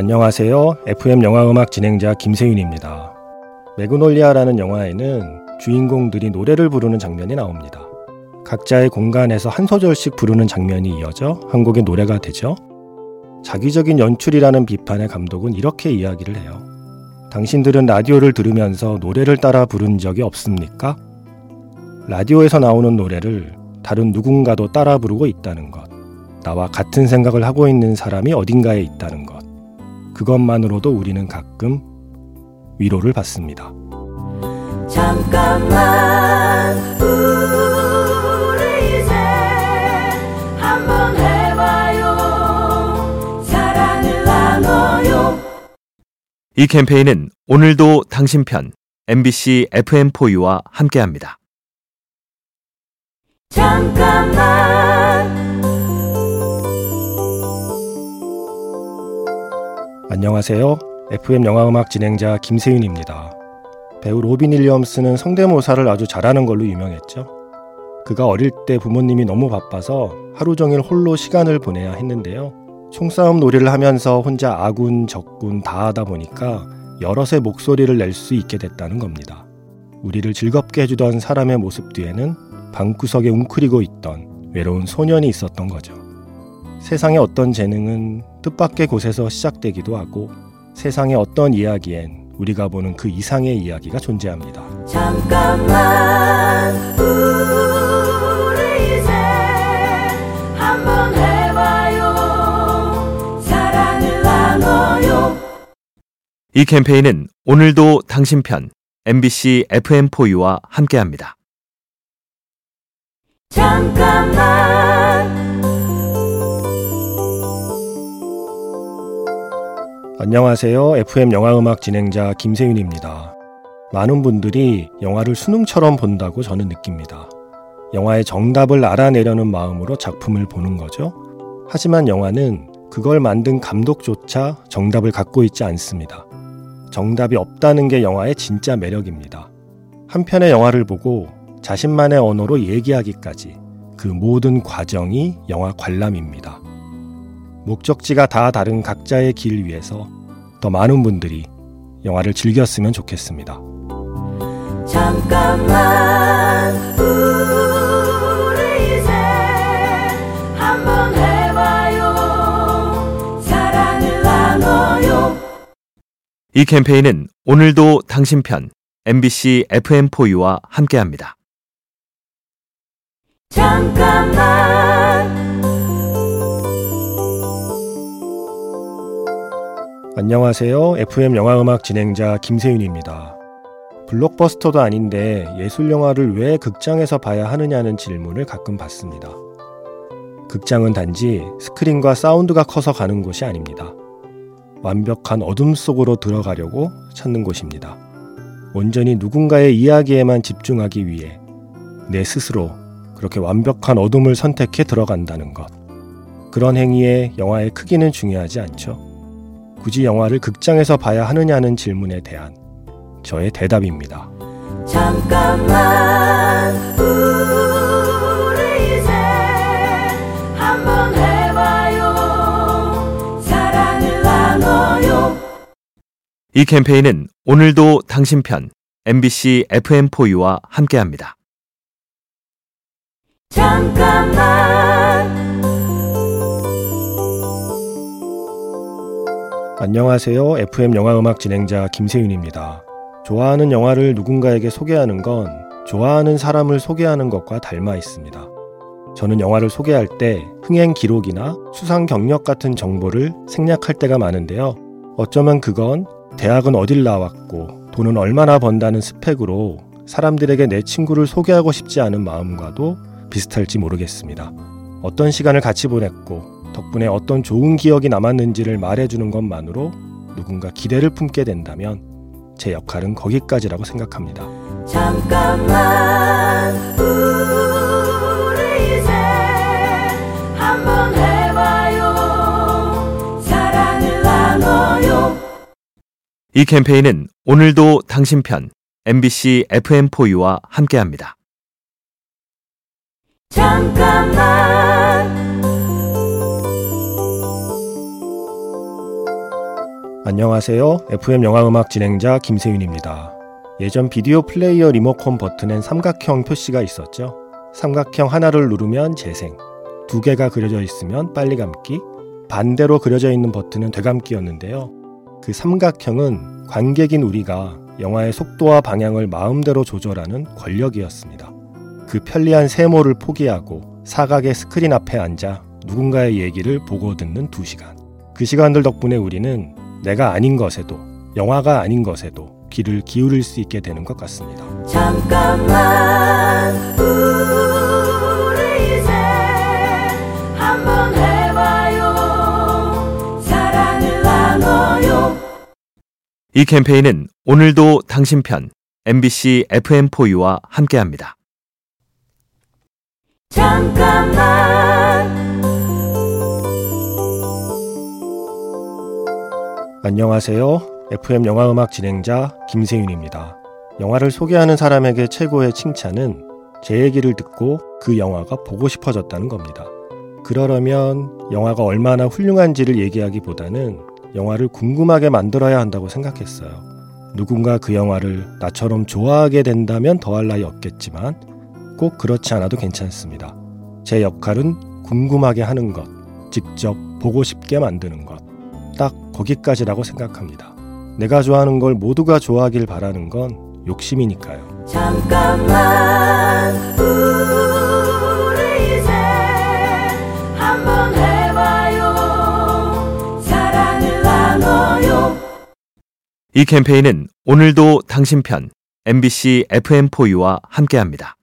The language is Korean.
안녕하세요. FM 영화음악 진행자 김세윤입니다. 매그놀리아라는 영화에는 주인공들이 노래를 부르는 장면이 나옵니다. 각자의 공간에서 한 소절씩 부르는 장면이 이어져 한 곡의 노래가 되죠. 자기적인 연출이라는 비판의 감독은 이렇게 이야기를 해요. 당신들은 라디오를 들으면서 노래를 따라 부른 적이 없습니까? 라디오에서 나오는 노래를 다른 누군가도 따라 부르고 있다는 것. 나와 같은 생각을 하고 있는 사람이 어딘가에 있다는 것. 그것만으로도 우리는 가끔 위로를 받습니다. 잠깐만 우리 이제 한번 해봐요 사랑을 나눠요 이 캠페인은 오늘도 당신 편 MBC FM4U와 함께합니다. 잠깐만 안녕하세요. FM 영화음악 진행자 김세윤입니다. 배우 로빈 윌리엄스는 성대모사를 아주 잘하는 걸로 유명했죠. 그가 어릴 때 부모님이 너무 바빠서 하루 종일 홀로 시간을 보내야 했는데요. 총싸움 놀이를 하면서 혼자 아군, 적군 다 하다 보니까 여럿의 목소리를 낼 수 있게 됐다는 겁니다. 우리를 즐겁게 해주던 사람의 모습 뒤에는 방구석에 웅크리고 있던 외로운 소년이 있었던 거죠. 세상의 어떤 재능은 뜻밖의 곳에서 시작되기도 하고 세상의 어떤 이야기엔 우리가 보는 그 이상의 이야기가 존재합니다. 잠깐만 우리 이제 한번 해봐요. 사랑을 나눠요. 이 캠페인은 오늘도 당신 편 MBC FM4U와 함께합니다. 잠깐만 안녕하세요. FM 영화음악 진행자 김세윤입니다. 많은 분들이 영화를 수능처럼 본다고 저는 느낍니다. 영화의 정답을 알아내려는 마음으로 작품을 보는 거죠. 하지만 영화는 그걸 만든 감독조차 정답을 갖고 있지 않습니다. 정답이 없다는 게 영화의 진짜 매력입니다. 한 편의 영화를 보고 자신만의 언어로 얘기하기까지 그 모든 과정이 영화 관람입니다. 목적지가 다 다른 각자의 길 위에서 더 많은 분들이 영화를 즐겼으면 좋겠습니다. 잠깐만 우리 이제 한번 해봐요 사랑을 나눠요 이 캠페인은 오늘도 당신 편 MBC FM4U와 함께합니다. 잠깐만 안녕하세요. FM 영화음악 진행자 김세윤입니다. 블록버스터도 아닌데 예술 영화를 왜 극장에서 봐야 하느냐는 질문을 가끔 받습니다. 극장은 단지 스크린과 사운드가 커서 가는 곳이 아닙니다. 완벽한 어둠 속으로 들어가려고 찾는 곳입니다. 온전히 누군가의 이야기에만 집중하기 위해 내 스스로 그렇게 완벽한 어둠을 선택해 들어간다는 것. 그런 행위에 영화의 크기는 중요하지 않죠. 굳이 영화를 극장에서 봐야 하느냐는 질문에 대한 저의 대답입니다. 잠깐만 우리 이제 한번 해봐요 사랑을 나눠요 이 캠페인은 오늘도 당신 편 MBC FM4U와 함께합니다. 잠깐만 안녕하세요. FM 영화음악 진행자 김세윤입니다. 좋아하는 영화를 누군가에게 소개하는 건 좋아하는 사람을 소개하는 것과 닮아 있습니다. 저는 영화를 소개할 때 흥행 기록이나 수상 경력 같은 정보를 생략할 때가 많은데요. 어쩌면 그건 대학은 어딜 나왔고 돈은 얼마나 번다는 스펙으로 사람들에게 내 친구를 소개하고 싶지 않은 마음과도 비슷할지 모르겠습니다. 어떤 시간을 같이 보냈고 덕분에 어떤 좋은 기억이 남았는지를 말해주는 것만으로 누군가 기대를 품게 된다면 제 역할은 거기까지라고 생각합니다. 잠깐만 우리 이제 한번 해봐요 사랑을 나눠요 이 캠페인은 오늘도 당신 편 MBC FM4U와 함께합니다. 잠깐만 안녕하세요. FM 영화음악 진행자 김세윤입니다. 예전 비디오 플레이어 리모컨 버튼엔 삼각형 표시가 있었죠. 삼각형 하나를 누르면 재생, 두 개가 그려져 있으면 빨리 감기, 반대로 그려져 있는 버튼은 되감기였는데요. 그 삼각형은 관객인 우리가 영화의 속도와 방향을 마음대로 조절하는 권력이었습니다. 그 편리한 세모를 포기하고 사각의 스크린 앞에 앉아 누군가의 얘기를 보고 듣는 두 시간. 그 시간들 덕분에 우리는 내가 아닌 것에도, 영화가 아닌 것에도 귀를 기울일 수 있게 되는 것 같습니다. 잠깐만 우리 이제 한번 해봐요 사랑을 나눠요 이 캠페인은 오늘도 당신 편 MBC FM4U와 함께합니다. 잠깐만 안녕하세요. FM 영화음악 진행자 김세윤입니다. 영화를 소개하는 사람에게 최고의 칭찬은 제 얘기를 듣고 그 영화가 보고 싶어졌다는 겁니다. 그러려면 영화가 얼마나 훌륭한지를 얘기하기보다는 영화를 궁금하게 만들어야 한다고 생각했어요. 누군가 그 영화를 나처럼 좋아하게 된다면 더할 나위 없겠지만 꼭 그렇지 않아도 괜찮습니다. 제 역할은 궁금하게 하는 것, 직접 보고 싶게 만드는 것. 딱 거기까지라고 생각합니다. 내가 좋아하는 걸 모두가 좋아하길 바라는 건 욕심이니까요. 잠깐만 우리 이제 한번 해봐요 사랑을 나눠요 이 캠페인은 오늘도 당신 편 MBC FM4U와 함께합니다.